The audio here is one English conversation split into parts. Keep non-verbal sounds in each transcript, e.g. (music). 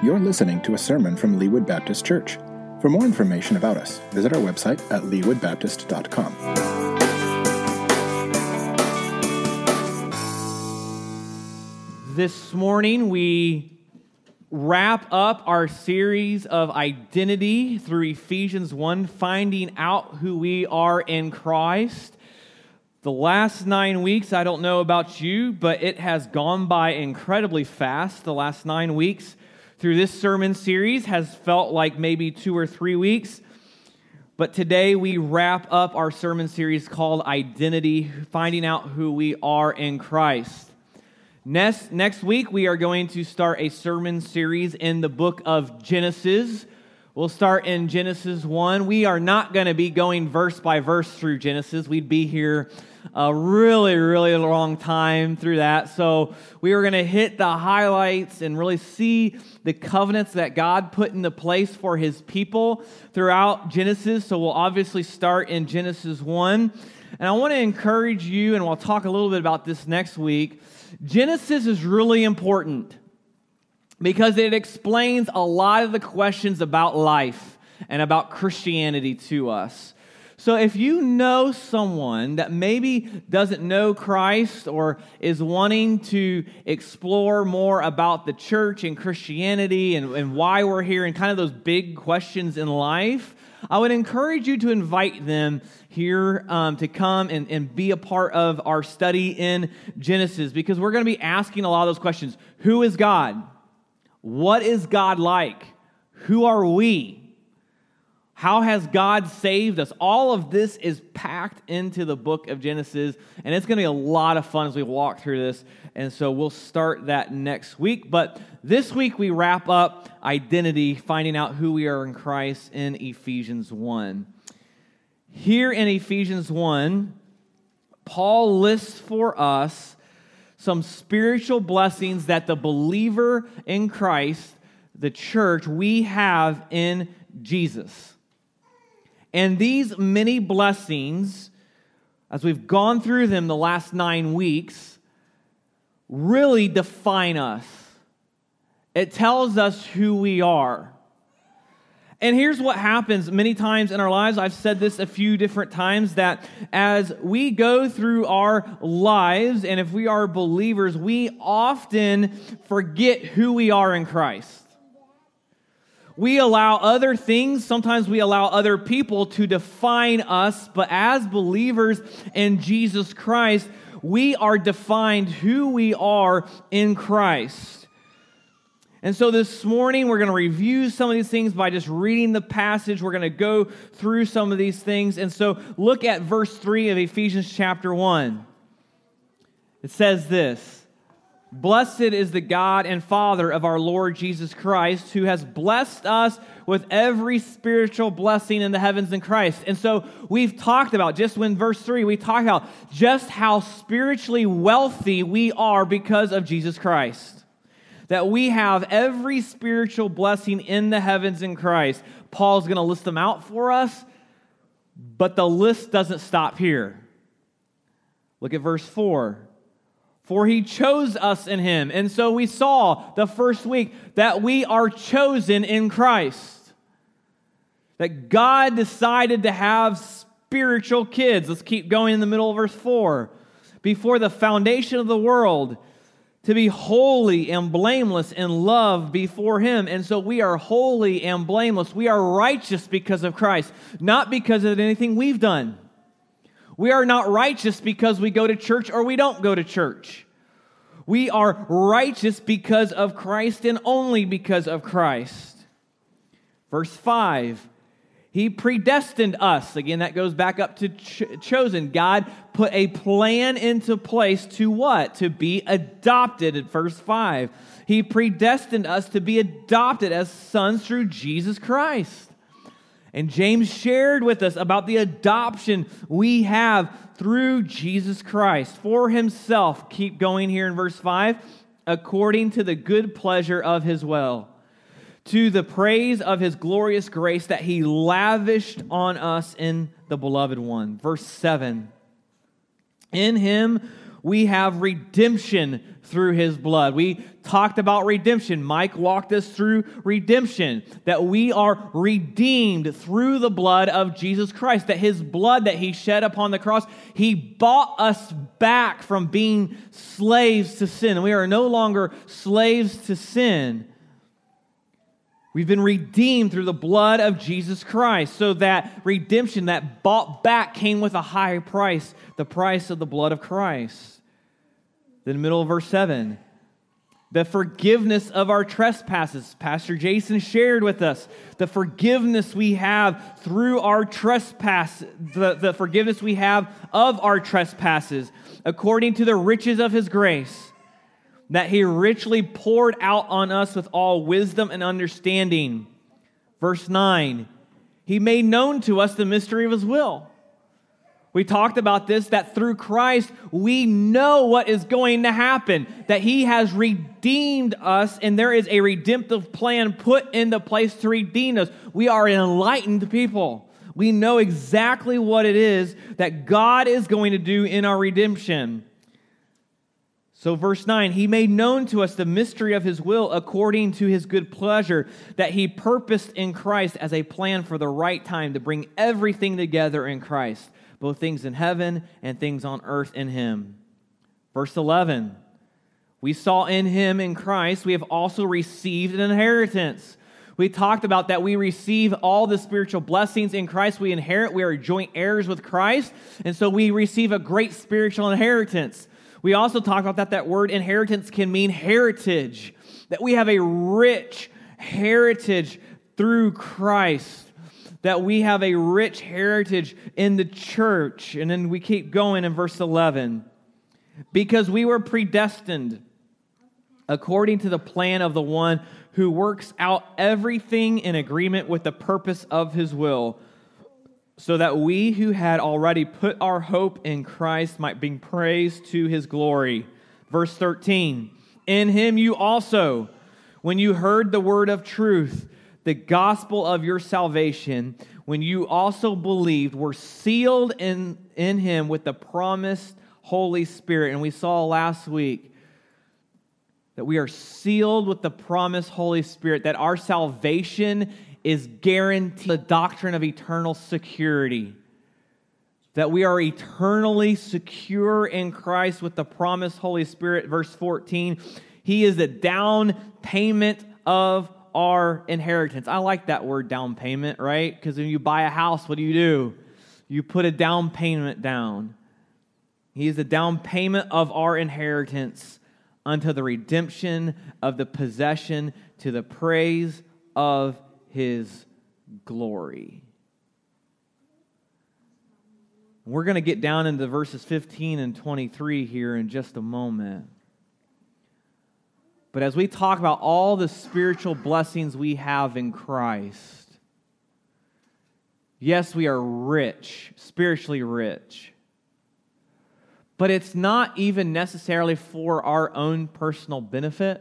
You're listening to a sermon from Leawood Baptist Church. For more information about us, visit our website at leawoodbaptist.com. This morning, we wrap up our series of identity through Ephesians 1, finding out who we are in Christ. The last nine weeks, I don't know about you, but it has gone by incredibly fast. The last nine weeks through this sermon series has felt like maybe two or three weeks. But today we wrap up our sermon series called Identity, finding out who we are in Christ. Next, next week, we are going to start a sermon series in the book of Genesis. We'll start in Genesis 1. We are not going to be going verse by verse through Genesis. We'd be here a really, really long time through that. So we are going to hit the highlights and really see the covenants that God put into place for his people throughout Genesis. So we'll obviously start in Genesis 1. And I want to encourage you, and we'll talk a little bit about this next week. Genesis is really important because it explains a lot of the questions about life and about Christianity to us. So, if you know someone that maybe doesn't know Christ or is wanting to explore more about the church and Christianity and, and why we're here and kind of those big questions in life, I would encourage you to invite them here um, to come and, and be a part of our study in Genesis because we're going to be asking a lot of those questions Who is God? What is God like? Who are we? How has God saved us? All of this is packed into the book of Genesis, and it's going to be a lot of fun as we walk through this. And so we'll start that next week. But this week we wrap up identity, finding out who we are in Christ in Ephesians 1. Here in Ephesians 1, Paul lists for us some spiritual blessings that the believer in Christ, the church, we have in Jesus. And these many blessings, as we've gone through them the last nine weeks, really define us. It tells us who we are. And here's what happens many times in our lives. I've said this a few different times that as we go through our lives, and if we are believers, we often forget who we are in Christ. We allow other things, sometimes we allow other people to define us, but as believers in Jesus Christ, we are defined who we are in Christ. And so this morning, we're going to review some of these things by just reading the passage. We're going to go through some of these things. And so look at verse 3 of Ephesians chapter 1. It says this Blessed is the God and Father of our Lord Jesus Christ, who has blessed us with every spiritual blessing in the heavens in Christ. And so we've talked about, just when verse 3, we talked about just how spiritually wealthy we are because of Jesus Christ. That we have every spiritual blessing in the heavens in Christ. Paul's going to list them out for us, but the list doesn't stop here. Look at verse 4 for he chose us in him. And so we saw the first week that we are chosen in Christ. That God decided to have spiritual kids. Let's keep going in the middle of verse 4. Before the foundation of the world, to be holy and blameless in love before Him. And so we are holy and blameless. We are righteous because of Christ, not because of anything we've done. We are not righteous because we go to church or we don't go to church. We are righteous because of Christ and only because of Christ. Verse 5 He predestined us. Again, that goes back up to ch- chosen. God put a plan into place to what? To be adopted at verse 5. He predestined us to be adopted as sons through Jesus Christ. And James shared with us about the adoption we have through Jesus Christ for himself. Keep going here in verse 5 according to the good pleasure of his will, to the praise of his glorious grace that he lavished on us in the beloved one. Verse 7 In him we have redemption through his blood. We talked about redemption. Mike walked us through redemption, that we are redeemed through the blood of Jesus Christ, that his blood that he shed upon the cross, he bought us back from being slaves to sin. We are no longer slaves to sin. We've been redeemed through the blood of Jesus Christ. So that redemption, that bought back, came with a high price, the price of the blood of Christ. Then, the middle of verse 7, the forgiveness of our trespasses. Pastor Jason shared with us the forgiveness we have through our trespass, the, the forgiveness we have of our trespasses, according to the riches of his grace that he richly poured out on us with all wisdom and understanding. Verse 9, he made known to us the mystery of his will. We talked about this that through Christ we know what is going to happen, that he has redeemed us, and there is a redemptive plan put into place to redeem us. We are enlightened people. We know exactly what it is that God is going to do in our redemption. So, verse 9, he made known to us the mystery of his will according to his good pleasure, that he purposed in Christ as a plan for the right time to bring everything together in Christ, both things in heaven and things on earth in him. Verse 11, we saw in him, in Christ, we have also received an inheritance. We talked about that we receive all the spiritual blessings in Christ. We inherit, we are joint heirs with Christ, and so we receive a great spiritual inheritance. We also talked about that that word inheritance can mean heritage, that we have a rich heritage through Christ, that we have a rich heritage in the church. And then we keep going in verse 11. Because we were predestined according to the plan of the one who works out everything in agreement with the purpose of his will so that we who had already put our hope in Christ might bring praise to his glory. Verse 13 In him you also, when you heard the word of truth, the gospel of your salvation, when you also believed, were sealed in, in him with the promised Holy Spirit. And we saw last week that we are sealed with the promised Holy Spirit, that our salvation is guarantee the doctrine of eternal security. That we are eternally secure in Christ with the promised Holy Spirit. Verse 14, He is the down payment of our inheritance. I like that word down payment, right? Because when you buy a house, what do you do? You put a down payment down. He is the down payment of our inheritance unto the redemption of the possession to the praise of his glory. We're going to get down into verses 15 and 23 here in just a moment. But as we talk about all the spiritual blessings we have in Christ, yes, we are rich, spiritually rich. But it's not even necessarily for our own personal benefit.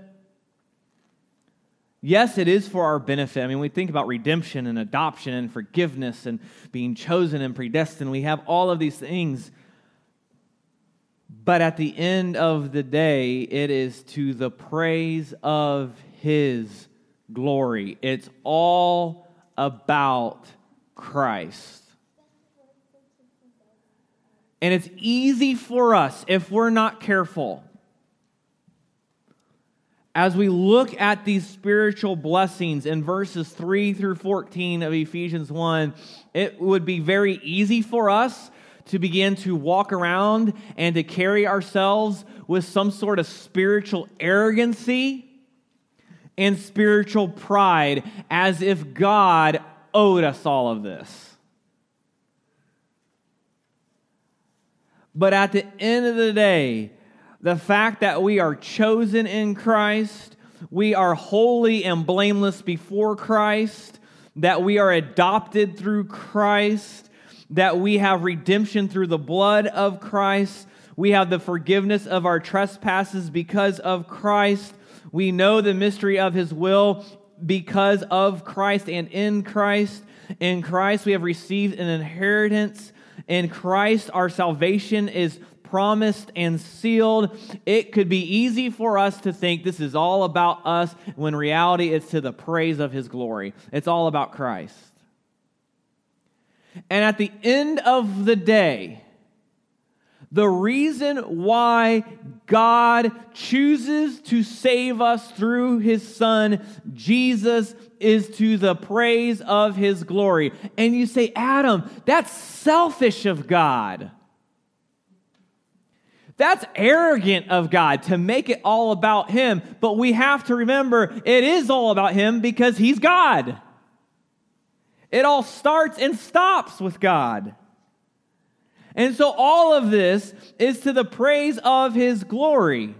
Yes, it is for our benefit. I mean, we think about redemption and adoption and forgiveness and being chosen and predestined. We have all of these things. But at the end of the day, it is to the praise of His glory. It's all about Christ. And it's easy for us if we're not careful as we look at these spiritual blessings in verses 3 through 14 of Ephesians 1, it would be very easy for us to begin to walk around and to carry ourselves with some sort of spiritual arrogancy and spiritual pride as if God owed us all of this. But at the end of the day, the fact that we are chosen in Christ, we are holy and blameless before Christ, that we are adopted through Christ, that we have redemption through the blood of Christ, we have the forgiveness of our trespasses because of Christ, we know the mystery of his will because of Christ and in Christ. In Christ, we have received an inheritance. In Christ, our salvation is promised and sealed. It could be easy for us to think this is all about us when reality it's to the praise of his glory. It's all about Christ. And at the end of the day, the reason why God chooses to save us through his son, Jesus, is to the praise of his glory. And you say, Adam, that's selfish of God. That's arrogant of God to make it all about him. But we have to remember it is all about him because he's God. It all starts and stops with God. And so all of this is to the praise of his glory.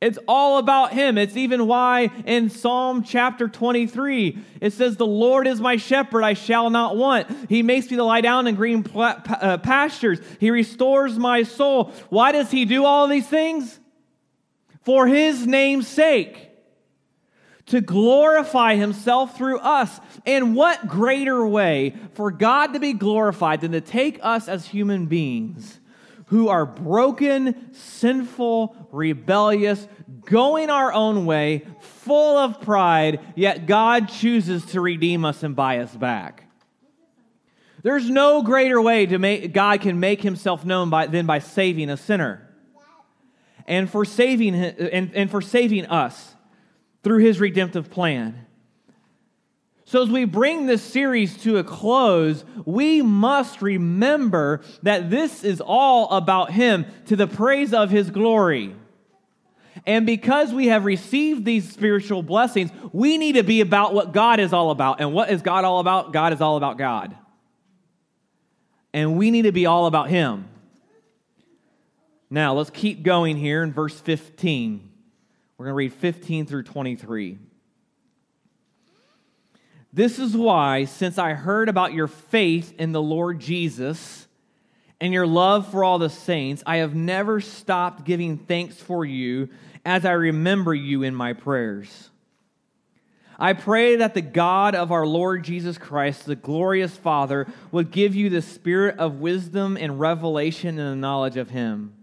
It's all about him. It's even why in Psalm chapter 23, it says, The Lord is my shepherd, I shall not want. He makes me to lie down in green uh, pastures. He restores my soul. Why does he do all these things? For his name's sake to glorify himself through us. And what greater way for God to be glorified than to take us as human beings who are broken, sinful, rebellious, going our own way, full of pride, yet God chooses to redeem us and buy us back. There's no greater way to make God can make himself known by, than by saving a sinner. And for saving and, and for saving us through his redemptive plan. So, as we bring this series to a close, we must remember that this is all about him to the praise of his glory. And because we have received these spiritual blessings, we need to be about what God is all about. And what is God all about? God is all about God. And we need to be all about him. Now, let's keep going here in verse 15. We're going to read 15 through 23. This is why, since I heard about your faith in the Lord Jesus and your love for all the saints, I have never stopped giving thanks for you as I remember you in my prayers. I pray that the God of our Lord Jesus Christ, the glorious Father, would give you the spirit of wisdom and revelation and the knowledge of Him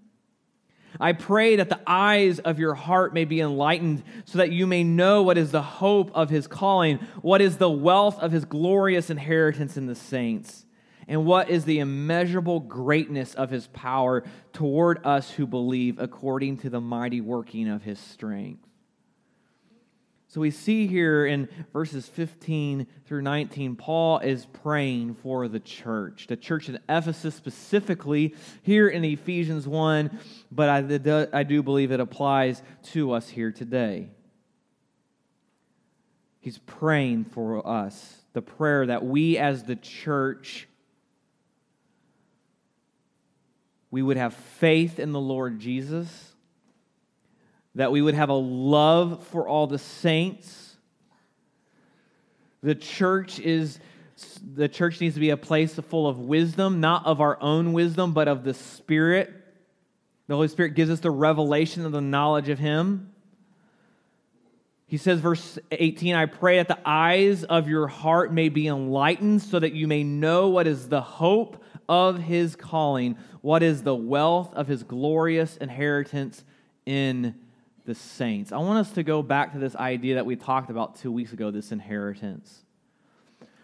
I pray that the eyes of your heart may be enlightened so that you may know what is the hope of his calling, what is the wealth of his glorious inheritance in the saints, and what is the immeasurable greatness of his power toward us who believe according to the mighty working of his strength. So we see here in verses 15 through 19, Paul is praying for the church, the church in Ephesus specifically, here in Ephesians 1, but I, I do believe it applies to us here today. He's praying for us, the prayer that we as the church we would have faith in the Lord Jesus that we would have a love for all the saints. The church is the church needs to be a place full of wisdom, not of our own wisdom, but of the Spirit. The Holy Spirit gives us the revelation of the knowledge of Him. He says, verse 18, I pray that the eyes of your heart may be enlightened so that you may know what is the hope of his calling, what is the wealth of his glorious inheritance in the saints. I want us to go back to this idea that we talked about two weeks ago this inheritance.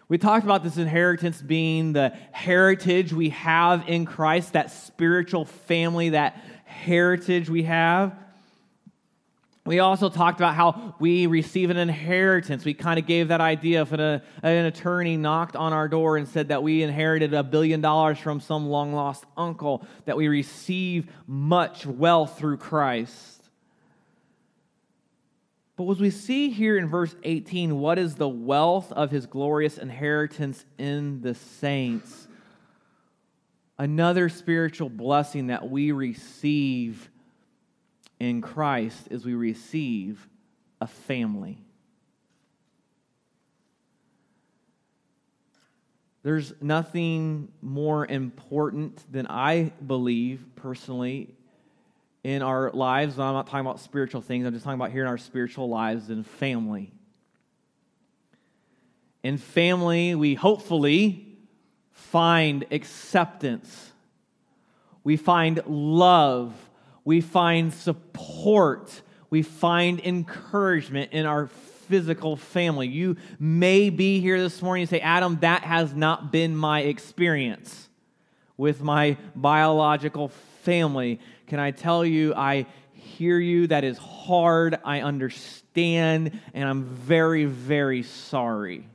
We talked about this inheritance being the heritage we have in Christ, that spiritual family, that heritage we have. We also talked about how we receive an inheritance. We kind of gave that idea if an, uh, an, attorney knocked on our door and said that we inherited a billion dollars from some long lost uncle, that we receive much wealth through Christ. But as we see here in verse 18, what is the wealth of his glorious inheritance in the saints? Another spiritual blessing that we receive in Christ is we receive a family. There's nothing more important than I believe personally in our lives. I'm not talking about spiritual things, I'm just talking about here in our spiritual lives and family. In family, we hopefully find acceptance. we find love, we find support, we find encouragement in our physical family. You may be here this morning and say, Adam, that has not been my experience with my biological family. Can I tell you, I hear you. That is hard. I understand, and I'm very, very sorry.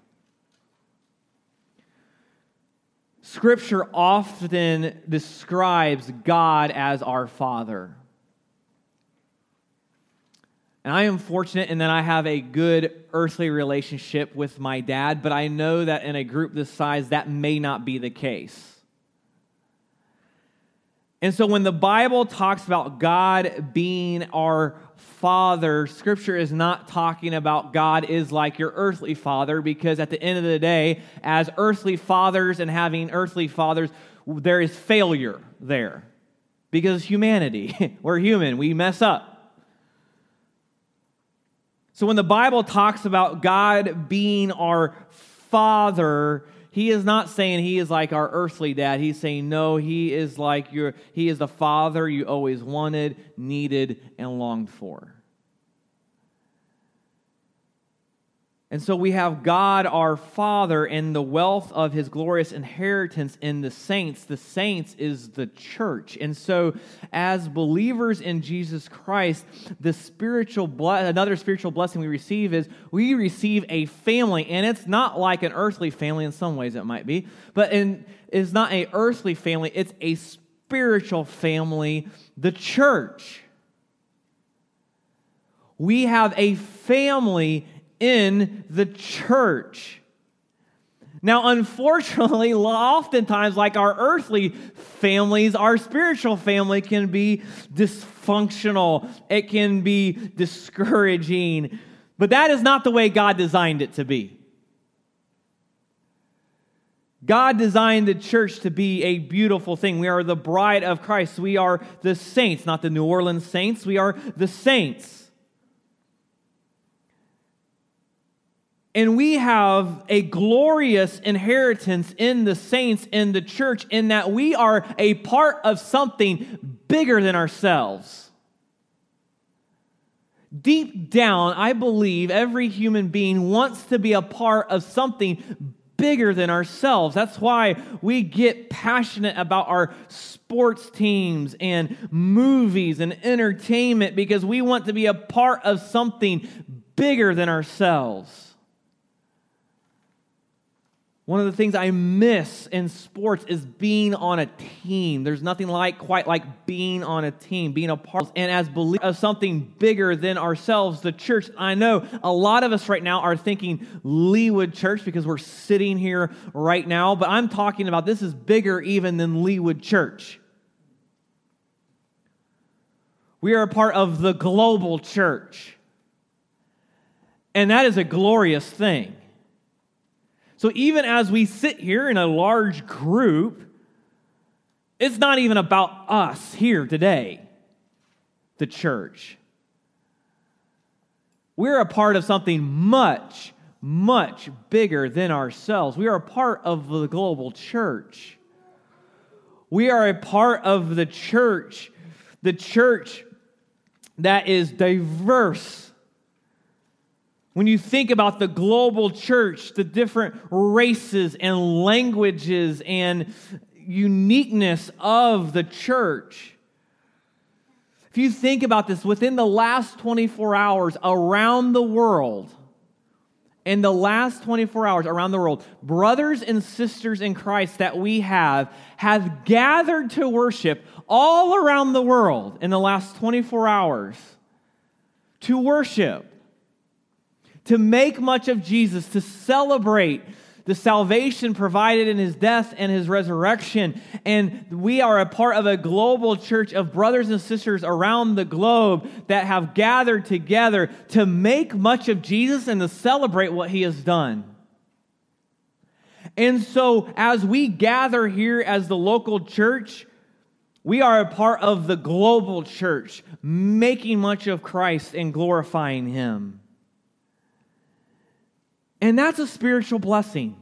Scripture often describes God as our Father. And I am fortunate in that I have a good earthly relationship with my dad, but I know that in a group this size, that may not be the case. And so when the Bible talks about God being our father, scripture is not talking about God is like your earthly father, because at the end of the day, as earthly fathers and having earthly fathers, there is failure there. Because humanity, (laughs) we're human, we mess up. So when the Bible talks about God being our father, he is not saying he is like our earthly dad. He's saying, no, he is like your, he is the father you always wanted, needed, and longed for. And so we have God our Father and the wealth of his glorious inheritance in the saints. The saints is the church. And so as believers in Jesus Christ, the spiritual ble- another spiritual blessing we receive is we receive a family and it's not like an earthly family in some ways it might be, but in, it's not a earthly family, it's a spiritual family, the church. We have a family in the church. Now, unfortunately, (laughs) oftentimes, like our earthly families, our spiritual family can be dysfunctional. It can be discouraging. But that is not the way God designed it to be. God designed the church to be a beautiful thing. We are the bride of Christ. We are the saints, not the New Orleans saints. We are the saints. And we have a glorious inheritance in the saints in the church in that we are a part of something bigger than ourselves. Deep down, I believe every human being wants to be a part of something bigger than ourselves. That's why we get passionate about our sports teams and movies and entertainment because we want to be a part of something bigger than ourselves. One of the things I miss in sports is being on a team. There's nothing like quite like being on a team, being a part and as believe of something bigger than ourselves, the church. I know a lot of us right now are thinking Leawood Church because we're sitting here right now, but I'm talking about this is bigger even than Leawood Church. We are a part of the global church. And that is a glorious thing. So even as we sit here in a large group, it's not even about us here today, the church. We're a part of something much, much bigger than ourselves. We are a part of the global church. We are a part of the church, the church that is diverse when you think about the global church, the different races and languages and uniqueness of the church, if you think about this, within the last 24 hours around the world, in the last 24 hours around the world, brothers and sisters in Christ that we have have gathered to worship all around the world in the last 24 hours to worship to make much of Jesus, to celebrate the salvation provided in his death and his resurrection. And we are a part of a global church of brothers and sisters around the globe that have gathered together to make much of Jesus and to celebrate what he has done. And so, as we gather here as the local church, we are a part of the global church, making much of Christ and glorifying him. And that's a spiritual blessing.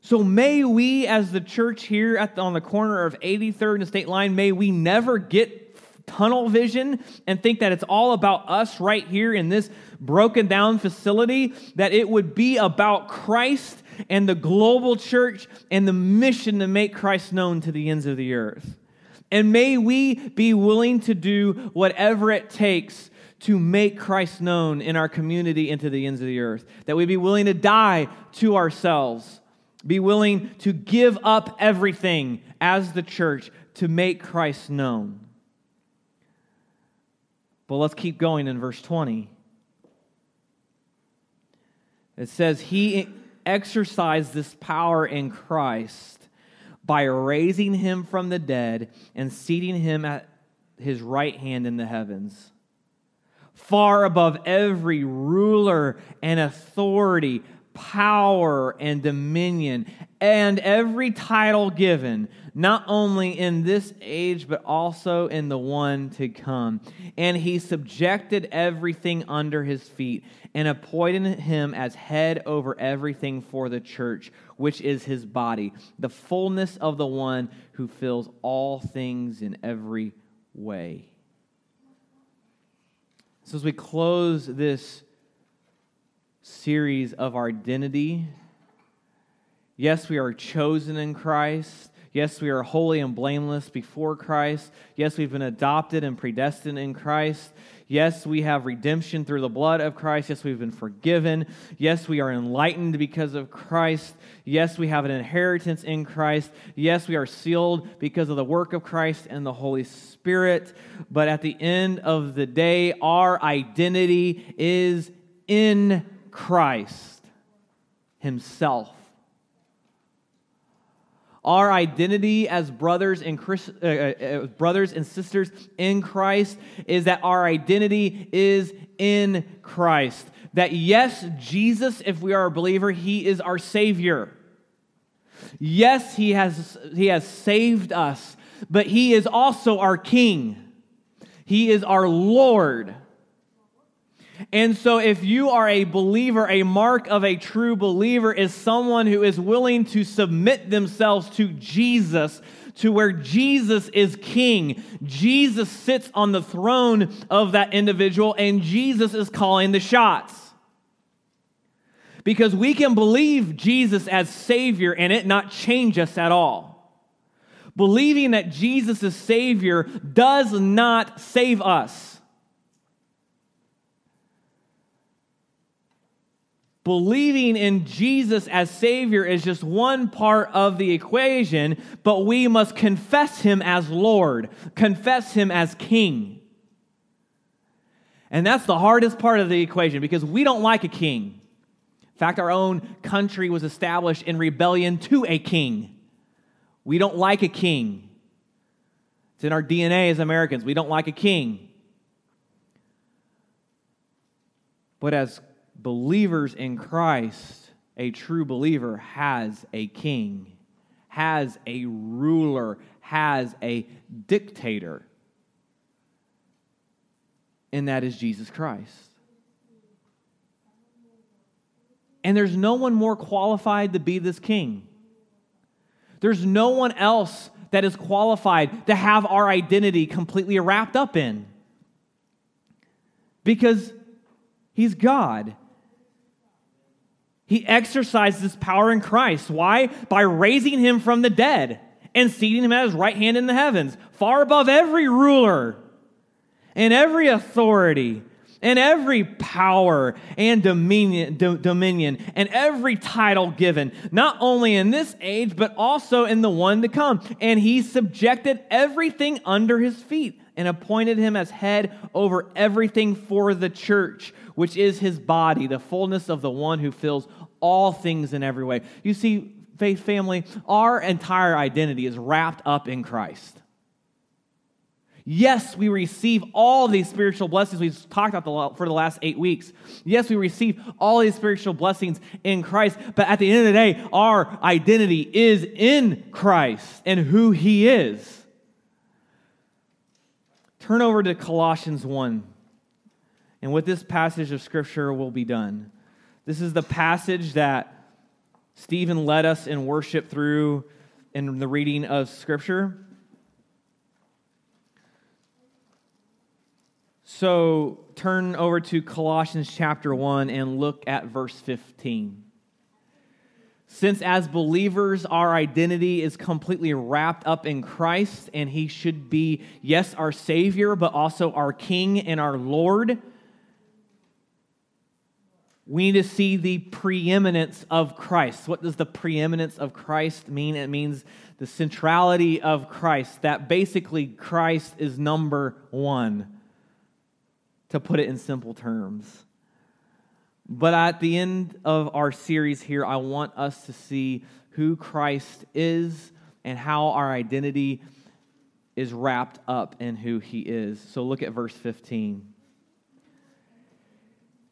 So may we, as the church here at the, on the corner of 83rd and State Line, may we never get tunnel vision and think that it's all about us right here in this broken down facility, that it would be about Christ and the global church and the mission to make Christ known to the ends of the earth. And may we be willing to do whatever it takes to make Christ known in our community and to the ends of the earth. That we be willing to die to ourselves, be willing to give up everything as the church to make Christ known. But let's keep going in verse 20. It says, He exercised this power in Christ by raising him from the dead and seating him at his right hand in the heavens, far above every ruler and authority, power and dominion, and every title given, not only in this age, but also in the one to come. And he subjected everything under his feet and appointed him as head over everything for the church, which is his body, the fullness of the one who fills all things in every way. So, as we close this series of our identity, yes, we are chosen in Christ. Yes, we are holy and blameless before Christ. Yes, we've been adopted and predestined in Christ. Yes, we have redemption through the blood of Christ. Yes, we've been forgiven. Yes, we are enlightened because of Christ. Yes, we have an inheritance in Christ. Yes, we are sealed because of the work of Christ and the Holy Spirit. But at the end of the day, our identity is in Christ Himself. Our identity as brothers and Christ, uh, uh, brothers and sisters in Christ is that our identity is in Christ. That yes, Jesus, if we are a believer, he is our savior. Yes, he has he has saved us, but he is also our king. He is our Lord. And so, if you are a believer, a mark of a true believer is someone who is willing to submit themselves to Jesus, to where Jesus is king. Jesus sits on the throne of that individual, and Jesus is calling the shots. Because we can believe Jesus as Savior and it not change us at all. Believing that Jesus is Savior does not save us. Believing in Jesus as Savior is just one part of the equation, but we must confess Him as Lord, confess Him as King. And that's the hardest part of the equation because we don't like a king. In fact, our own country was established in rebellion to a king. We don't like a king. It's in our DNA as Americans. We don't like a king. But as believers in Christ, a true believer has a king, has a ruler, has a dictator. And that is Jesus Christ. And there's no one more qualified to be this king. There's no one else that is qualified to have our identity completely wrapped up in. Because he's God. He exercised this power in Christ. Why? By raising him from the dead and seating him at his right hand in the heavens, far above every ruler and every authority and every power and dominion, do, dominion and every title given, not only in this age, but also in the one to come. And he subjected everything under his feet and appointed him as head over everything for the church, which is his body, the fullness of the one who fills all things in every way. You see, faith family, our entire identity is wrapped up in Christ. Yes, we receive all these spiritual blessings we've talked about for the last eight weeks. Yes, we receive all these spiritual blessings in Christ, but at the end of the day, our identity is in Christ and who He is. Turn over to Colossians 1. And with this passage of Scripture will be done. This is the passage that Stephen led us in worship through in the reading of Scripture. So turn over to Colossians chapter 1 and look at verse 15. Since as believers, our identity is completely wrapped up in Christ, and He should be, yes, our Savior, but also our King and our Lord we need to see the preeminence of Christ. What does the preeminence of Christ mean? It means the centrality of Christ, that basically Christ is number one, to put it in simple terms. But at the end of our series here, I want us to see who Christ is and how our identity is wrapped up in who he is. So look at verse 15.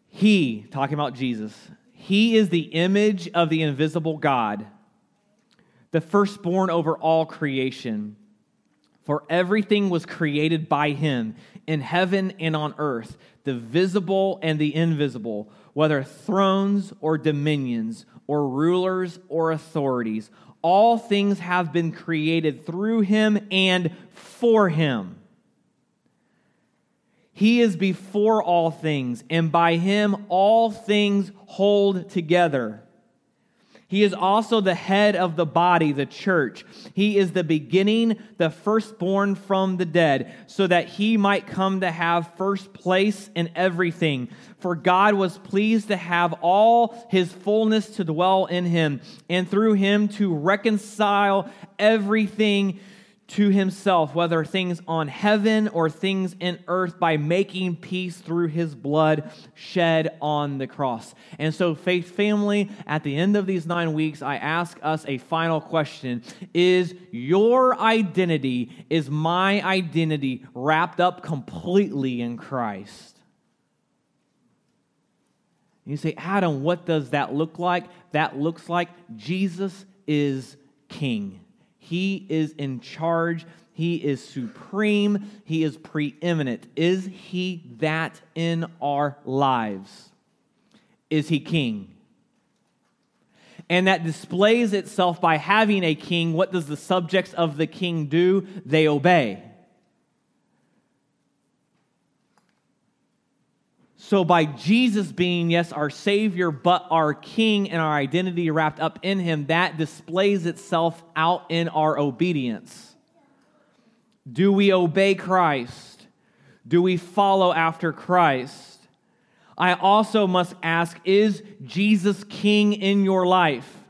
He, talking about Jesus, he is the image of the invisible God, the firstborn over all creation. For everything was created by him in heaven and on earth, the visible and the invisible, whether thrones or dominions or rulers or authorities. All things have been created through him and for him. He is before all things, and by him all things hold together. He is also the head of the body, the church. He is the beginning, the firstborn from the dead, so that he might come to have first place in everything. For God was pleased to have all his fullness to dwell in him, and through him to reconcile everything to himself, whether things on heaven or things in earth, by making peace through his blood shed on the cross. And so, faith family, at the end of these nine weeks, I ask us a final question Is your identity, is my identity wrapped up completely in Christ? You say, Adam, what does that look like? That looks like Jesus is king. He is in charge. He is supreme. He is preeminent. Is he that in our lives? Is he king? And that displays itself by having a king. What does the subjects of the king do? They obey. So, by Jesus being, yes, our Savior, but our King and our identity wrapped up in Him, that displays itself out in our obedience. Do we obey Christ? Do we follow after Christ? I also must ask Is Jesus King in your life?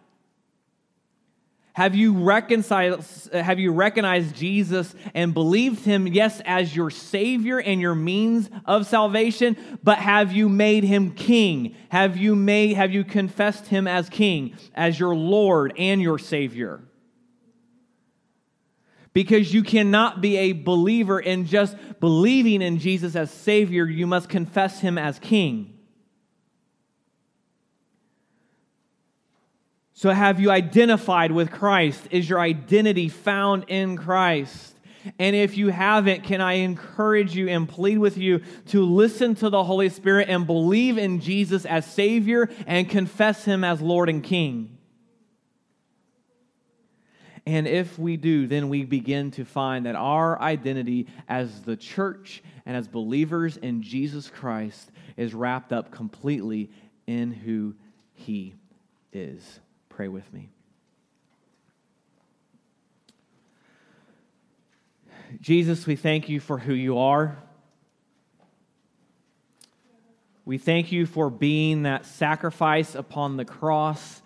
Have you reconciled have you recognized Jesus and believed him yes as your savior and your means of salvation but have you made him king? Have you made have you confessed him as king as your lord and your savior? Because you cannot be a believer in just believing in Jesus as savior you must confess him as king So, have you identified with Christ? Is your identity found in Christ? And if you haven't, can I encourage you and plead with you to listen to the Holy Spirit and believe in Jesus as Savior and confess Him as Lord and King? And if we do, then we begin to find that our identity as the church and as believers in Jesus Christ is wrapped up completely in who He is. Pray with me. Jesus, we thank you for who you are. We thank you for being that sacrifice upon the cross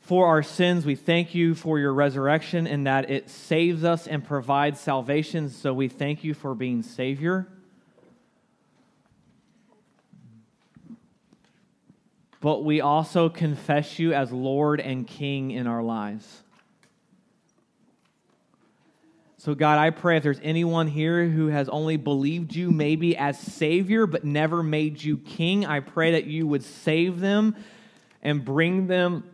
for our sins. We thank you for your resurrection and that it saves us and provides salvation. So we thank you for being Savior. But we also confess you as Lord and King in our lives. So, God, I pray if there's anyone here who has only believed you maybe as Savior but never made you King, I pray that you would save them and bring them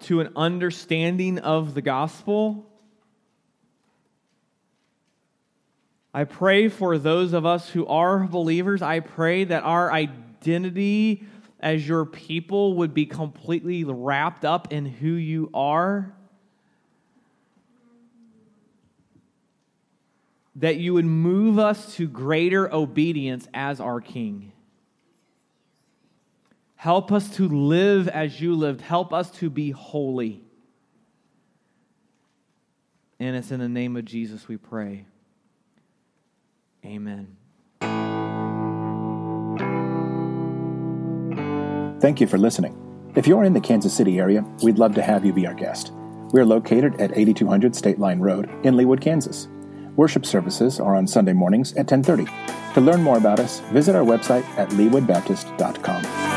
to an understanding of the gospel. I pray for those of us who are believers, I pray that our identity as your people would be completely wrapped up in who you are. That you would move us to greater obedience as our King. Help us to live as you lived. Help us to be holy. And it's in the name of Jesus we pray. Amen. Thank you for listening. If you're in the Kansas City area, we'd love to have you be our guest. We're located at 8200 State Line Road in Leawood, Kansas. Worship services are on Sunday mornings at 10:30. To learn more about us, visit our website at leawoodbaptist.com.